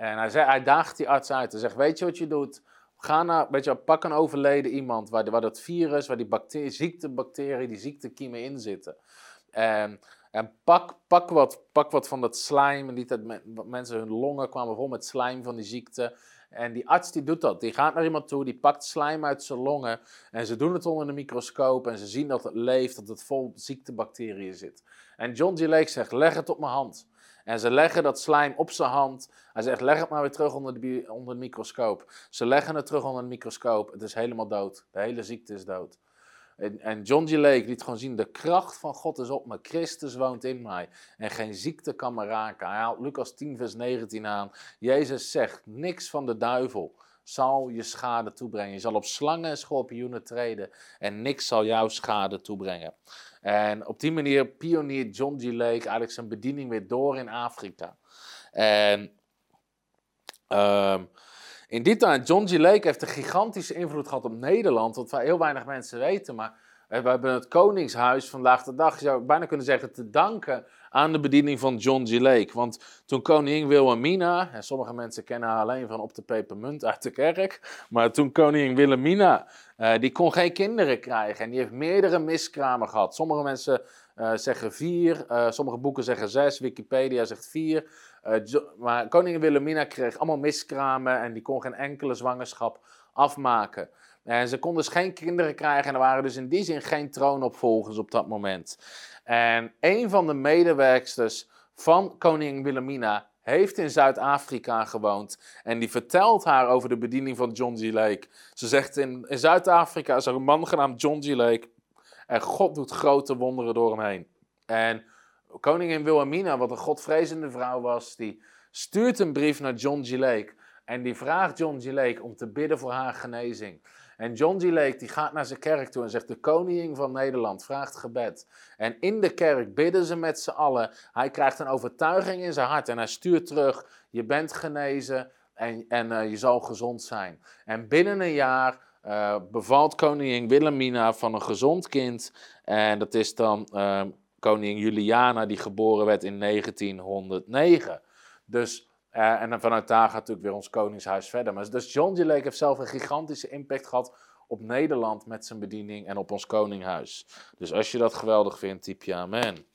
Speaker 2: En hij, zegt, hij daagt die arts uit. Hij zegt, weet je wat je doet? Ga naar, weet pak een overleden iemand waar, waar dat virus, waar die bacterie, ziektebacterie, die ziektekiemen in zitten. En, en pak, pak, wat, pak wat van dat slijm. En tijd, mensen, hun longen kwamen vol met slijm van die ziekte. En die arts die doet dat. Die gaat naar iemand toe, die pakt slijm uit zijn longen. En ze doen het onder de microscoop. En ze zien dat het leeft, dat het vol ziektebacteriën zit. En John G. Lake zegt: leg het op mijn hand. En ze leggen dat slijm op zijn hand. Hij zegt: leg het maar weer terug onder de, onder de microscoop. Ze leggen het terug onder de microscoop. Het is helemaal dood. De hele ziekte is dood. En, en, John G. Lake liet gewoon zien, de kracht van God is op me. Christus woont in mij. En geen ziekte kan me raken. Hij haalt Lucas 10 vers 19 aan. Jezus zegt, niks van de duivel zal je schade toebrengen. Je zal op slangen en schorpioenen treden en niks zal jouw schade toebrengen. En op die manier pioniert John G. Lake eigenlijk zijn bediening weer door in Afrika. En... Um, in die tijd, John G. Lake heeft een gigantische invloed gehad op Nederland, wat heel weinig mensen weten. Maar we hebben het Koningshuis vandaag de dag, je zou bijna kunnen zeggen, te danken aan de bediening van John G. Lake. Want toen koningin Wilhelmina, en sommige mensen kennen haar alleen van op de pepermunt uit de kerk, maar toen koningin Wilhelmina, uh, die kon geen kinderen krijgen en die heeft meerdere miskramen gehad. Sommige mensen uh, zeggen vier, uh, sommige boeken zeggen zes, Wikipedia zegt vier. Maar koningin Wilhelmina kreeg allemaal miskramen en die kon geen enkele zwangerschap afmaken. En ze kon dus geen kinderen krijgen en er waren dus in die zin geen troonopvolgers op dat moment. En een van de medewerksters van koningin Wilhelmina heeft in Zuid-Afrika gewoond. En die vertelt haar over de bediening van John G. Lake. Ze zegt, in, Zuid-Afrika is er een man genaamd John G. Lake. En God doet grote wonderen door hem heen. En koningin Wilhelmina, wat een godvrezende vrouw was, die stuurt een brief naar John G. Lake. En die vraagt John G. Lake om te bidden voor haar genezing. En John G. Lake die gaat naar zijn kerk toe en zegt: De koningin van Nederland vraagt gebed. En in de kerk bidden ze met z'n allen. Hij krijgt een overtuiging in zijn hart en hij stuurt terug: Je bent genezen en, en uh, je zal gezond zijn. En binnen een jaar uh, bevalt koningin Wilhelmina van een gezond kind. En dat is dan uh, koningin Juliana, die geboren werd in 1909. Dus uh, en vanuit daar gaat natuurlijk weer ons koningshuis verder. Maar dus John. Lake heeft zelf een gigantische impact gehad op Nederland met zijn bediening en op ons koninghuis. Dus als je dat geweldig vindt, typ je amen.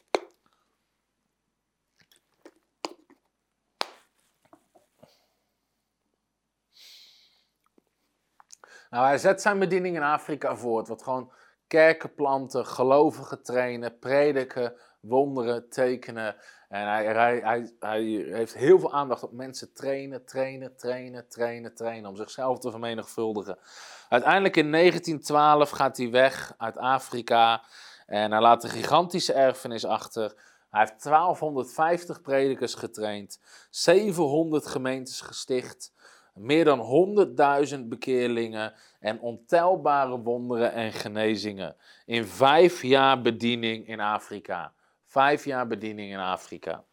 Speaker 2: Nou, hij zet zijn bediening in Afrika voort. Wat gewoon kerken planten, gelovigen trainen, prediken, wonderen, tekenen. En hij, hij, hij, hij, heeft heel veel aandacht op mensen trainen, trainen, trainen, trainen, trainen. Om zichzelf te vermenigvuldigen. Uiteindelijk in 1912 gaat hij weg uit Afrika. En hij laat een gigantische erfenis achter. Hij heeft 1250 predikers getraind. 700 gemeentes gesticht. Meer dan 100.000 bekeerlingen en ontelbare wonderen en genezingen. In vijf jaar bediening in Afrika. Vijf jaar bediening in Afrika.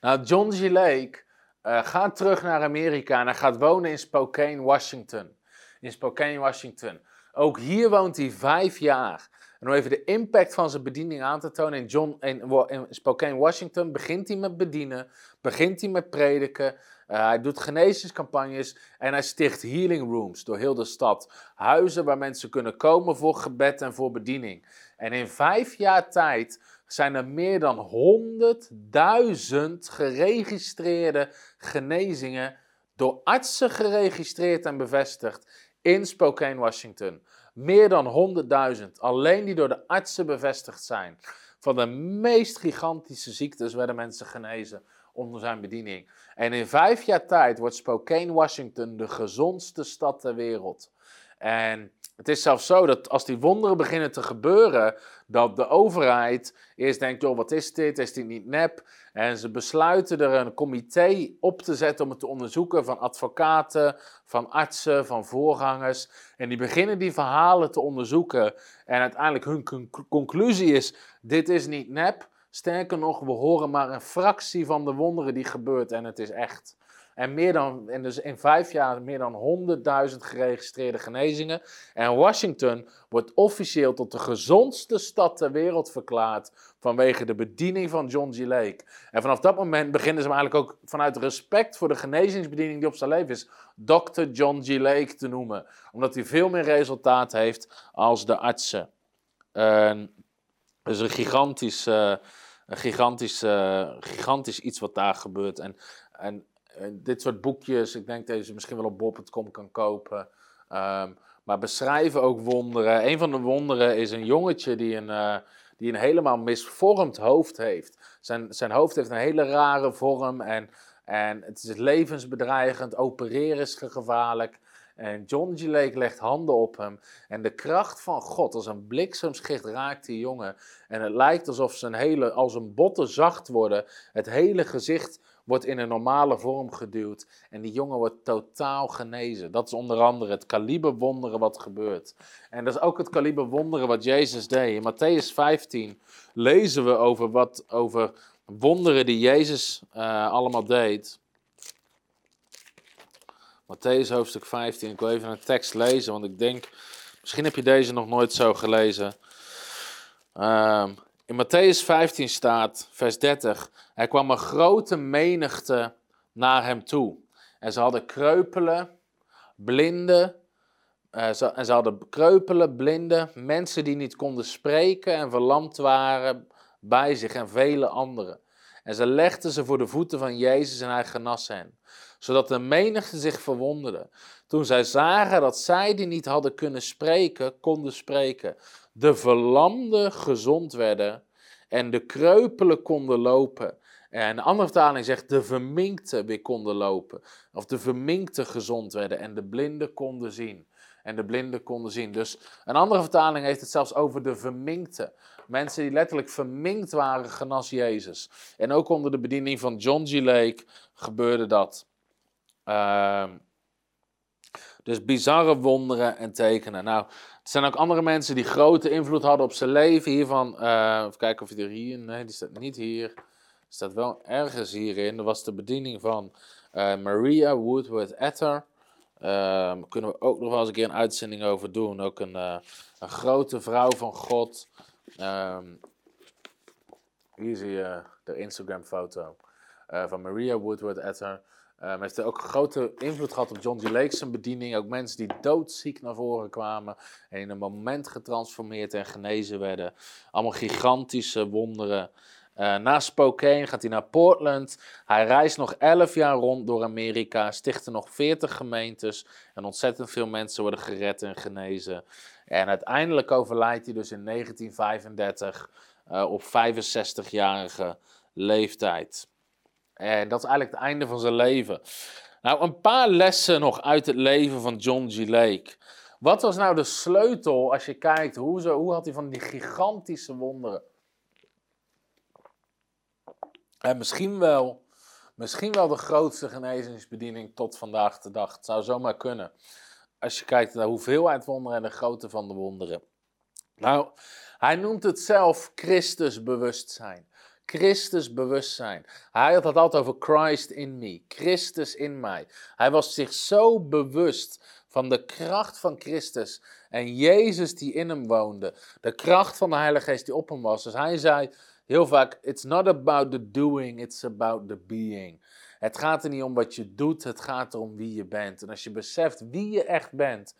Speaker 2: Nou, John G. Lake uh, gaat terug naar Amerika en hij gaat wonen in Spokane, Washington. In Spokane, Washington. Ook hier woont hij vijf jaar. En om even de impact van zijn bediening aan te tonen, in, John, in Spokane, Washington, begint hij met bedienen, begint hij met prediken. Uh, hij doet genezingscampagnes en hij sticht healing rooms door heel de stad. Huizen waar mensen kunnen komen voor gebed en voor bediening. En in vijf jaar tijd zijn er meer dan 100.000 geregistreerde genezingen door artsen geregistreerd en bevestigd in Spokane, Washington. Meer dan 100.000, alleen die door de artsen bevestigd zijn. Van de meest gigantische ziektes werden mensen genezen onder zijn bediening. En in vijf jaar tijd wordt Spokane, Washington de gezondste stad ter wereld. En het is zelfs zo dat als die wonderen beginnen te gebeuren, dat de overheid eerst denkt, joh, wat is dit? Is dit niet nep? En ze besluiten er een comité op te zetten om het te onderzoeken van advocaten, van artsen, van voorgangers. En die beginnen die verhalen te onderzoeken. En uiteindelijk hun conclusie is, dit is niet nep. Sterker nog, we horen maar een fractie van de wonderen die gebeurt en het is echt. En, meer dan, en dus in vijf jaar meer dan 100.000 geregistreerde genezingen. En Washington wordt officieel tot de gezondste stad ter wereld verklaard vanwege de bediening van John G. Lake. En vanaf dat moment beginnen ze hem eigenlijk ook vanuit respect voor de genezingsbediening die op zijn leven is, Dr. John G. Lake te noemen. Omdat hij veel meer resultaat heeft als de artsen. Dus een gigantisch, uh, een gigantisch, uh, gigantisch iets wat daar gebeurt. En, en dit soort boekjes, ik denk dat je ze misschien wel op bob.com kan kopen. Um, maar beschrijven ook wonderen. Een van de wonderen is een jongetje die een, die een helemaal misvormd hoofd heeft. Zijn, zijn hoofd heeft een hele rare vorm en, en het is levensbedreigend. Opereren is gevaarlijk. En John G. Legt handen op hem. En de kracht van God, als een bliksemschicht, raakt die jongen. En het lijkt alsof zijn hele, als een botten zacht worden. Het hele gezicht wordt in een normale vorm geduwd. En die jongen wordt totaal genezen. Dat is onder andere het kaliber wonderen wat gebeurt. En dat is ook het kaliber wonderen wat Jezus deed. In Matthäus 15 lezen we over, wat, over wonderen die Jezus uh, allemaal deed. Matthäus hoofdstuk 15. Ik wil even een tekst lezen, want ik denk, misschien heb je deze nog nooit zo gelezen. Um, in Matthäus 15 staat, vers 30, er kwam een grote menigte naar hem toe. En ze hadden kreupelen, blinden, uh, en ze hadden kreupelen, blinden, mensen die niet konden spreken en verlamd waren bij zich en vele anderen. En ze legden ze voor de voeten van Jezus en hij genas hen, zodat de menigte zich verwonderde. Toen zij zagen dat zij die niet hadden kunnen spreken, konden spreken de verlamden gezond werden en de kreupelen konden lopen. En de andere vertaling zegt de verminkte weer konden lopen. Of de verminkte gezond werden en de blinden konden zien. En de blinden konden zien. Dus een andere vertaling heeft het zelfs over de verminkte. Mensen die letterlijk verminkt waren genas Jezus. En ook onder de bediening van John G. Lake gebeurde dat. Ehm, dus bizarre wonderen en tekenen. Nou, er zijn ook andere mensen die grote invloed hadden op zijn leven. Hiervan, uh, even kijken of je er hier... Nee, die staat niet hier. Er staat wel ergens hierin. Dat was de bediening van uh, Maria Woodward Etter. Daar ehm, kunnen we ook nog wel eens een keer een uitzending over doen. Ook een, uh, een grote vrouw van God. Hier zie je de Instagram foto van Maria Woodward Etter. Um, heeft ook grote invloed gehad op John D. Lake's bediening. Ook mensen die doodziek naar voren kwamen en in een moment getransformeerd en genezen werden. Allemaal gigantische wonderen. Uh, na Spokane gaat hij naar Portland. Hij reist nog 11 jaar rond door Amerika, stichtte nog 40 gemeentes en ontzettend veel mensen worden gered en genezen. En uiteindelijk overlijdt hij dus in 1935 uh, op 65-jarige leeftijd. En dat is eigenlijk het einde van zijn leven. Nou, een paar lessen nog uit het leven van John G. Lake. Wat was nou de sleutel als je kijkt, hoe, zo, hoe had hij van die gigantische wonderen? En misschien wel, misschien wel de grootste genezingsbediening tot vandaag de dag. Het zou zomaar kunnen. Als je kijkt naar de hoeveelheid wonderen en de grootte van de wonderen. Nou, hij noemt het zelf Christusbewustzijn. Christusbewustzijn. Hij had het altijd over Christ in me, Christus in mij. Hij was zich zo bewust van de kracht van Christus en Jezus die in hem woonde, de kracht van de Heilige Geest die op hem was. Dus hij zei heel vaak: It's not about the doing, it's about the being. Het gaat er niet om wat je doet, het gaat erom wie je bent. En als je beseft wie je echt bent,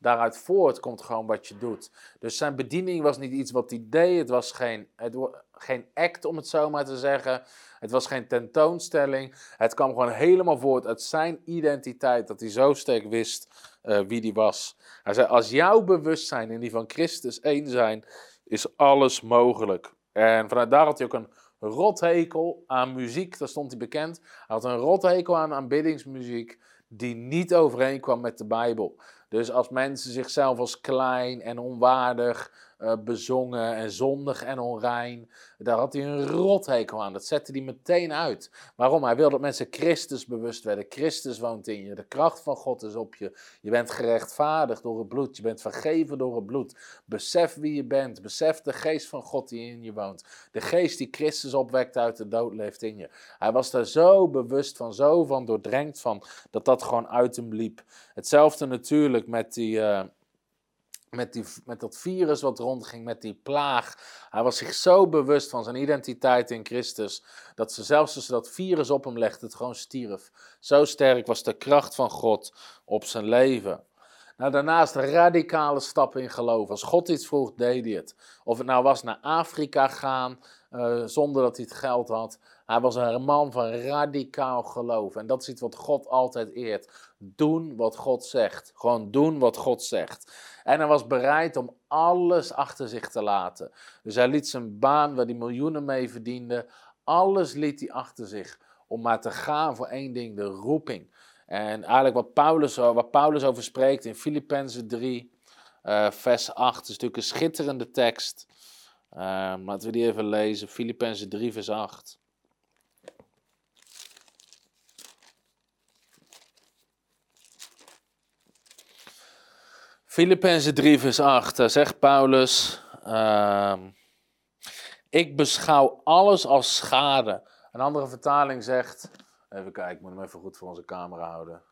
Speaker 2: daaruit voort komt gewoon wat je doet. Dus zijn bediening was niet iets wat hij deed. Het was geen, het, geen act, om het zo maar te zeggen. Het was geen tentoonstelling. Het kwam gewoon helemaal voort uit zijn identiteit. Dat hij zo sterk wist uh, wie hij was. Hij zei, als jouw bewustzijn en die van Christus één zijn, is alles mogelijk. En vanuit daar had hij ook een rothekel aan muziek. Daar stond hij bekend. Hij had een rothekel aan aanbiddingsmuziek die niet overeenkwam met de Bijbel. Dus als mensen zichzelf als klein en onwaardig uh, bezongen en zondig en onrein, daar had hij een rothekel aan. Dat zette hij meteen uit. Waarom? Hij wilde dat mensen Christus bewust werden. Christus woont in je. De kracht van God is op je. Je bent gerechtvaardigd door het bloed. Je bent vergeven door het bloed. Besef wie je bent. Besef de geest van God die in je woont. De geest die Christus opwekt uit de dood leeft in je. Hij was daar zo bewust van, zo van doordrenkt van, dat dat gewoon uit hem liep. Hetzelfde natuurlijk met die. Uh, met, die, met dat virus wat rondging, met die plaag. Hij was zich zo bewust van zijn identiteit in Christus, dat ze zelfs als ze dat virus op hem legde, het gewoon stierf. Zo sterk was de kracht van God op zijn leven. Nou, daarnaast radicale stappen in geloof. Als God iets vroeg, deed hij het. Of het nou was naar Afrika gaan, uh, zonder dat hij het geld had. Hij was een man van radicaal geloof. En dat is iets wat God altijd eert. Doen wat God zegt. Gewoon doen wat God zegt. En hij was bereid om alles achter zich te laten. Dus hij liet zijn baan, waar hij miljoenen mee verdiende, alles liet hij achter zich. Om maar te gaan voor één ding, de roeping. En eigenlijk wat Paulus, wat Paulus over spreekt in Filippenzen 3, uh, vers 8, is natuurlijk een schitterende tekst. Uh, laten we die even lezen. Filippenzen 3, vers 8. Filippenzen 3, vers 8, daar zegt Paulus: uh, Ik beschouw alles als schade. Een andere vertaling zegt: Even kijken, ik moet hem even goed voor onze camera houden.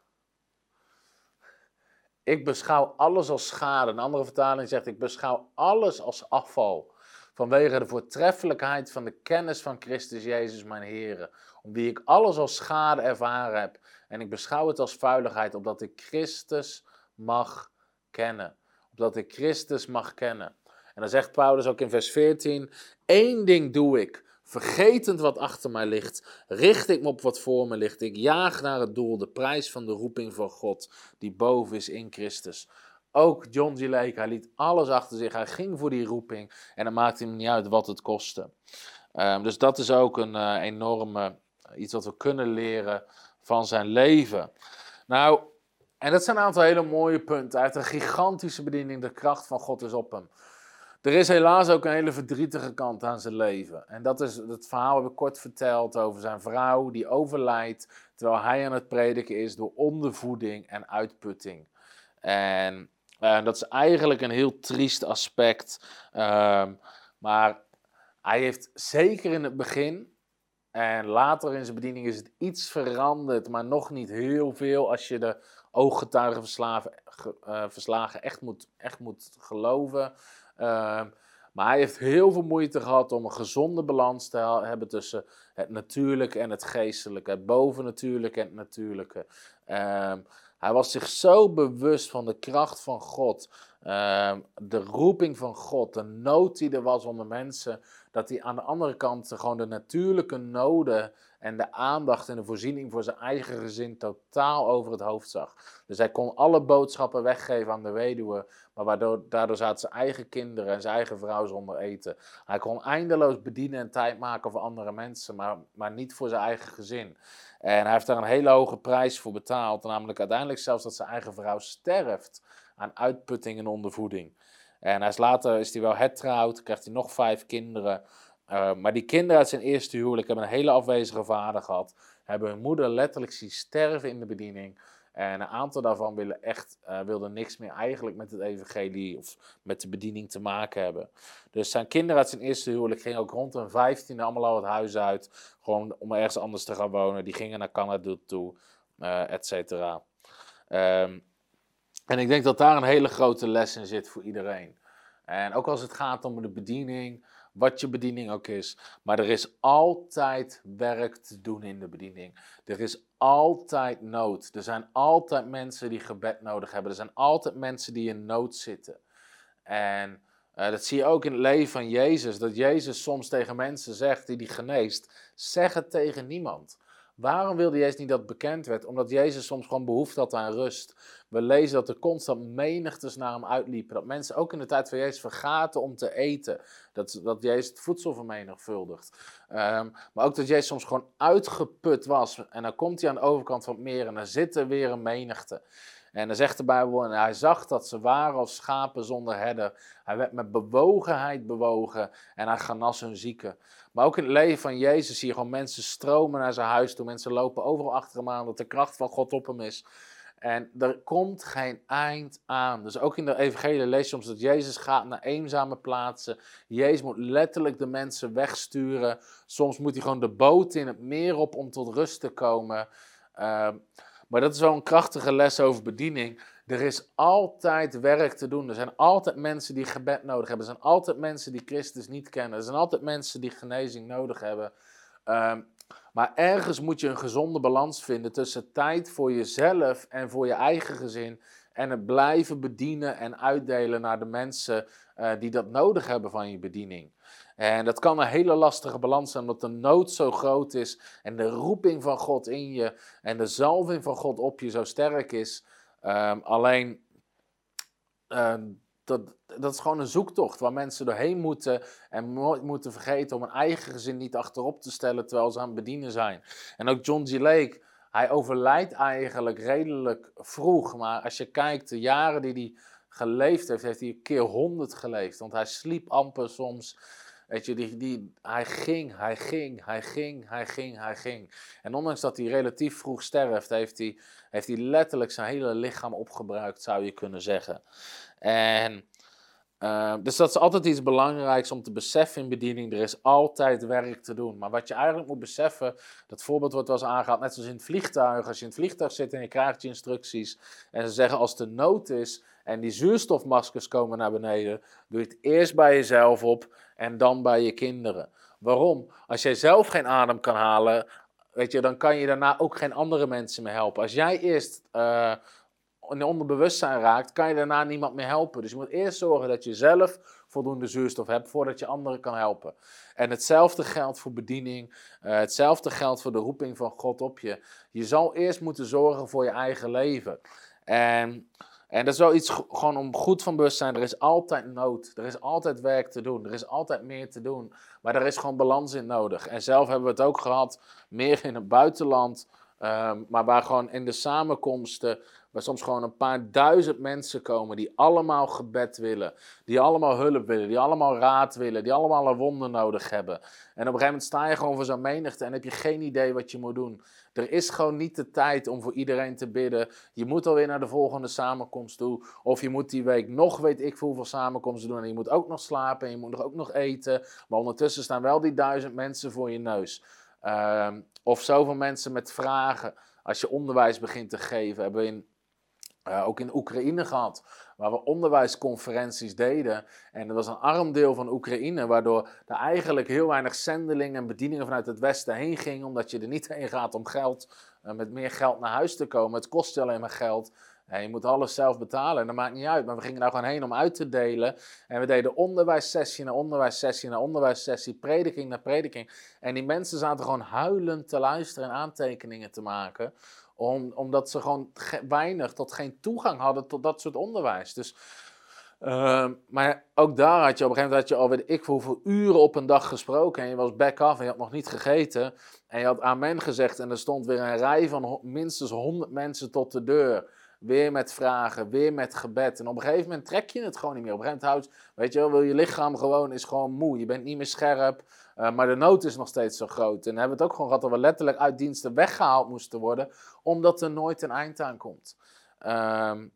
Speaker 2: Ik beschouw alles als schade. Een andere vertaling zegt: Ik beschouw alles als afval. Vanwege de voortreffelijkheid van de kennis van Christus Jezus, mijn Heer. Om wie ik alles als schade ervaren heb. En ik beschouw het als vuiligheid, opdat ik Christus mag kennen. Opdat ik Christus mag kennen. En dan zegt Paulus ook in vers 14: Eén ding doe ik. Vergetend wat achter mij ligt, richt ik me op wat voor me ligt. Ik jaag naar het doel, de prijs van de roeping van God, die boven is in Christus. Ook John G. Lake, hij liet alles achter zich. Hij ging voor die roeping en dan maakte hem niet uit wat het kostte. Ehm, dus dat is ook een uh, enorme, iets wat we kunnen leren van zijn leven. Nou, en dat zijn een aantal hele mooie punten. Uit een gigantische bediening, de kracht van God is op hem. Er is helaas ook een hele verdrietige kant aan zijn leven. En dat is het verhaal heb ik kort verteld over zijn vrouw die overlijdt terwijl hij aan het prediken is door ondervoeding en uitputting. En uh, dat is eigenlijk een heel triest aspect. Uh, maar hij heeft zeker in het begin en later in zijn bediening is het iets veranderd, maar nog niet heel veel als je de ooggetuigenverslagen uh, verslagen echt moet, echt moet geloven. Uh, maar hij heeft heel veel moeite gehad om een gezonde balans te hebben tussen het natuurlijke en het geestelijke, het bovennatuurlijke en het natuurlijke. Uh, hij was zich zo bewust van de kracht van God, uh, de roeping van God, de nood die er was onder mensen, dat hij aan de andere kant gewoon de natuurlijke noden en de aandacht en de voorziening voor zijn eigen gezin totaal over het hoofd zag. Dus hij kon alle boodschappen weggeven aan de weduwe, maar waardoor, daardoor zaten zijn eigen kinderen en zijn eigen vrouw zonder eten. Hij kon eindeloos bedienen en tijd maken voor andere mensen, maar, maar niet voor zijn eigen gezin. En hij heeft daar een hele hoge prijs voor betaald, namelijk uiteindelijk zelfs dat zijn eigen vrouw sterft aan uitputting en ondervoeding. En is later is hij wel hertrouwd, krijgt hij nog vijf kinderen. Uh, maar die kinderen uit zijn eerste huwelijk hebben een hele afwezige vader gehad. Hebben hun moeder letterlijk zien sterven in de bediening. En een aantal daarvan willen echt, uh, wilden niks meer eigenlijk met het evangelie of met de bediening te maken hebben. Dus zijn kinderen uit zijn eerste huwelijk gingen ook rond hun vijftiende allemaal al het huis uit. Gewoon om ergens anders te gaan wonen. Die gingen naar Canada toe, uh, et cetera. Um, en ik denk dat daar een hele grote les in zit voor iedereen. En ook als het gaat om de bediening, wat je bediening ook is. Maar er is altijd werk te doen in de bediening. Er is altijd nood. Er zijn altijd mensen die gebed nodig hebben. Er zijn altijd mensen die in nood zitten. En uh, dat zie je ook in het leven van Jezus. Dat Jezus soms tegen mensen zegt die die geneest. Zeg het tegen niemand. Waarom wilde Jezus niet dat bekend werd? Omdat Jezus soms gewoon behoefte had aan rust. We lezen dat er constant menigtes naar hem uitliepen. Dat mensen ook in de tijd van Jezus vergaten om te eten. Dat, dat Jezus het voedsel vermenigvuldigt. Um, maar ook dat Jezus soms gewoon uitgeput was. En dan komt hij aan de overkant van het meer en dan zit er weer een menigte. En dan zegt de Bijbel, en hij zag dat ze waren als schapen zonder herder. Hij werd met bewogenheid bewogen en hij genas hun zieken. Maar ook in het leven van Jezus zie je gewoon mensen stromen naar zijn huis toe. Mensen lopen overal achter hem aan, dat de kracht van God op hem is. En er komt geen eind aan. Dus ook in de evangelie lees je soms dat Jezus gaat naar eenzame plaatsen. Jezus moet letterlijk de mensen wegsturen. Soms moet hij gewoon de boot in het meer op om tot rust te komen. Uh, maar dat is wel een krachtige les over bediening. Er is altijd werk te doen. Er zijn altijd mensen die gebed nodig hebben. Er zijn altijd mensen die Christus niet kennen. Er zijn altijd mensen die genezing nodig hebben. Um, maar ergens moet je een gezonde balans vinden tussen tijd voor jezelf en voor je eigen gezin. En het blijven bedienen en uitdelen naar de mensen uh, die dat nodig hebben van je bediening. En dat kan een hele lastige balans zijn, omdat de nood zo groot is en de roeping van God in je en de zalving van God op je zo sterk is. Um, alleen, uh, dat, dat is gewoon een zoektocht waar mensen doorheen moeten en nooit moeten vergeten om een eigen gezin niet achterop te stellen terwijl ze aan het bedienen zijn. En ook John G. Lake, hij overlijdt eigenlijk redelijk vroeg, maar als je kijkt de jaren die hij geleefd heeft, heeft hij een keer honderd geleefd, want hij sliep amper soms. Weet je, die, die, hij ging, hij ging, hij ging, hij ging, hij ging. En ondanks dat hij relatief vroeg sterft, heeft hij, heeft hij letterlijk zijn hele lichaam opgebruikt, zou je kunnen zeggen. En uh, dus dat is altijd iets belangrijks om te beseffen in bediening. Er is altijd werk te doen. Maar wat je eigenlijk moet beseffen, dat voorbeeld wordt wel eens aangehaald, net zoals in het vliegtuig. Als je in het vliegtuig zit en je krijgt je instructies en ze zeggen als de nood is en die zuurstofmaskers komen naar beneden, doe je het eerst bij jezelf op en dan bij je kinderen. Waarom? Als jij zelf geen adem kan halen, weet je, dan kan je daarna ook geen andere mensen meer helpen. Als jij eerst uh, in onderbewustzijn raakt, kan je daarna niemand meer helpen. Dus je moet eerst zorgen dat je zelf voldoende zuurstof hebt voordat je anderen kan helpen. En hetzelfde geldt voor bediening, uh, hetzelfde geldt voor de roeping van God op je. Je zal eerst moeten zorgen voor je eigen leven. En En dat is wel iets gewoon om goed van bewust te zijn. Er is altijd nood. Er is altijd werk te doen. Er is altijd meer te doen. Maar er is gewoon balans in nodig. En zelf hebben we het ook gehad, meer in het buitenland. Ehm, maar waar gewoon in de samenkomsten, soms gewoon een paar duizend mensen komen die allemaal gebed willen, die allemaal hulp willen, die allemaal raad willen, die allemaal een wonder nodig hebben. En op een gegeven moment sta je gewoon voor zo'n menigte en heb je geen idee wat je moet doen. Er is gewoon niet de tijd om voor iedereen te bidden. Je moet alweer naar de volgende samenkomst toe. Of je moet die week nog weet ik hoeveel samenkomsten doen. En je moet ook nog slapen en je moet ook nog eten. Maar ondertussen staan wel die duizend mensen voor je neus. Ehm, of zoveel mensen met vragen. Als je onderwijs begint te geven. Hebben we in, uh, ook in Oekraïne gehad. Waar we onderwijsconferenties deden. En dat was een arm deel van Oekraïne. Waardoor er eigenlijk heel weinig zendelingen en bedieningen vanuit het westen heen gingen. Omdat je er niet heen gaat om geld. Uh, met meer geld naar huis te komen. Het kost je alleen maar geld. Je moet alles zelf betalen en dat maakt niet uit. Maar we gingen daar gewoon heen om uit te delen. En we deden onderwijssessie na onderwijssessie na onderwijssessie, prediking na prediking. En die mensen zaten gewoon huilend te luisteren en aantekeningen te maken. Om, omdat ze gewoon weinig tot geen toegang hadden tot dat soort onderwijs. Dus, uh, maar ook daar had je op een gegeven moment had je al weet ik hoeveel uren op een dag gesproken. En je was back af en je had nog niet gegeten. En je had amen gezegd en er stond weer een rij van minstens 100 mensen tot de deur. Weer met vragen, weer met gebed. En op een gegeven moment trek je het gewoon niet meer. Op een gegeven moment houdt, weet je wel, wil je lichaam gewoon, is gewoon moe. Je bent niet meer scherp, uh, maar de nood is nog steeds zo groot. En hebben we het ook gewoon gehad dat we letterlijk uit diensten weggehaald moesten worden, omdat er nooit een eind aan komt. Um,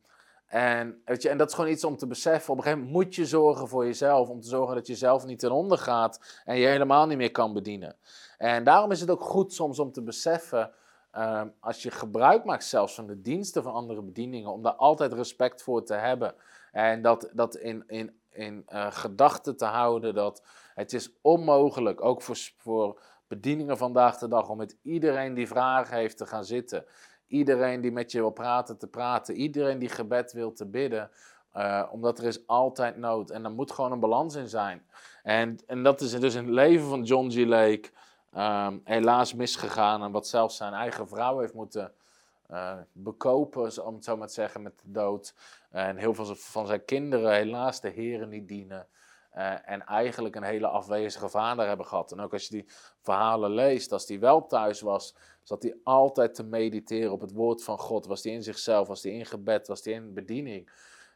Speaker 2: en, weet je, en dat is gewoon iets om te beseffen. Op een gegeven moment moet je zorgen voor jezelf. Om te zorgen dat je zelf niet ten onder gaat. En je helemaal niet meer kan bedienen. En daarom is het ook goed soms om te beseffen. Uh, als je gebruik maakt zelfs van de diensten van andere bedieningen. Om daar altijd respect voor te hebben. En dat, dat in, in, in uh, gedachten te houden. Dat het is onmogelijk. Ook voor, voor bedieningen vandaag de dag. Om met iedereen die vragen heeft te gaan zitten iedereen die met je wil praten te praten, iedereen die gebed wil te bidden. Uh, omdat er is altijd nood en er moet gewoon een balans in zijn. En, en dat is dus in het leven van John G. Lake um, helaas misgegaan. En wat zelfs zijn eigen vrouw heeft moeten uh, bekopen, om het zo maar te zeggen, met de dood. En heel veel van zijn kinderen helaas de heren niet dienen. Uh, en eigenlijk een hele afwezige vader hebben gehad. En ook als je die verhalen leest, als hij wel thuis was, zat hij altijd te mediteren op het woord van God. Was hij in zichzelf, was hij in gebed, was hij in bediening.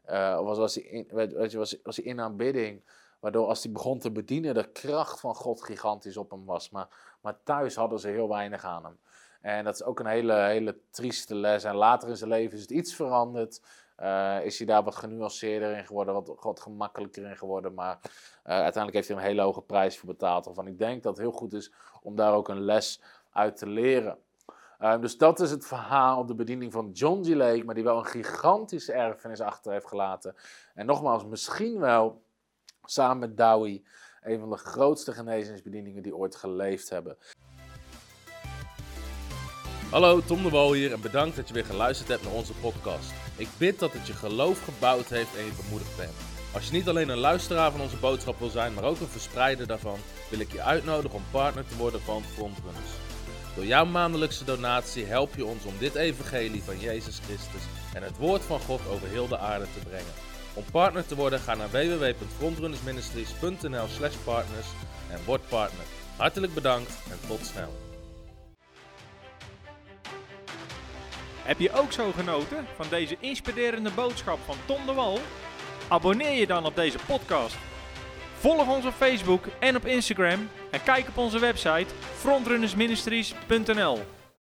Speaker 2: Was, was, hij was, was hij in aanbidding. Waardoor als hij begon te bedienen, de kracht van God gigantisch op hem was. Maar, maar thuis hadden ze heel weinig aan hem. En dat is ook een hele, hele trieste les. En later in zijn leven is het iets veranderd. Uh, is hij daar wat genuanceerder in geworden, wat, wat gemakkelijker in geworden. Maar uh, uiteindelijk heeft hij een hele hoge prijs voor betaald. Waarvan ik denk dat het heel goed is om daar ook een les uit te leren. Uh, dus dat is het verhaal op de bediening van John G. Lake, maar die wel een gigantische erfenis achter heeft gelaten. En nogmaals, misschien wel samen met Dowie een van de grootste genezingsbedieningen die ooit geleefd hebben.
Speaker 3: Hallo, Tom de Wal hier en bedankt dat je weer geluisterd hebt naar onze podcast. Ik bid dat het je geloof gebouwd heeft en je bemoedigd bent. Als je niet alleen een luisteraar van onze boodschap wil zijn, maar ook een verspreider daarvan, wil ik je uitnodigen om partner te worden van Frontrunners. Door jouw maandelijkse donatie help je ons om dit evangelie van Jezus Christus en het woord van God over heel de aarde te brengen. Om partner te worden, ga naar www.frontrunnersministries.nl slash partners en word partner. Hartelijk bedankt en tot snel.
Speaker 1: Heb je ook zo genoten van deze inspirerende boodschap van Tom de Wal? Abonneer je dan op deze podcast. Volg ons op Facebook en op Instagram en kijk op onze website frontrunnersministries.nl.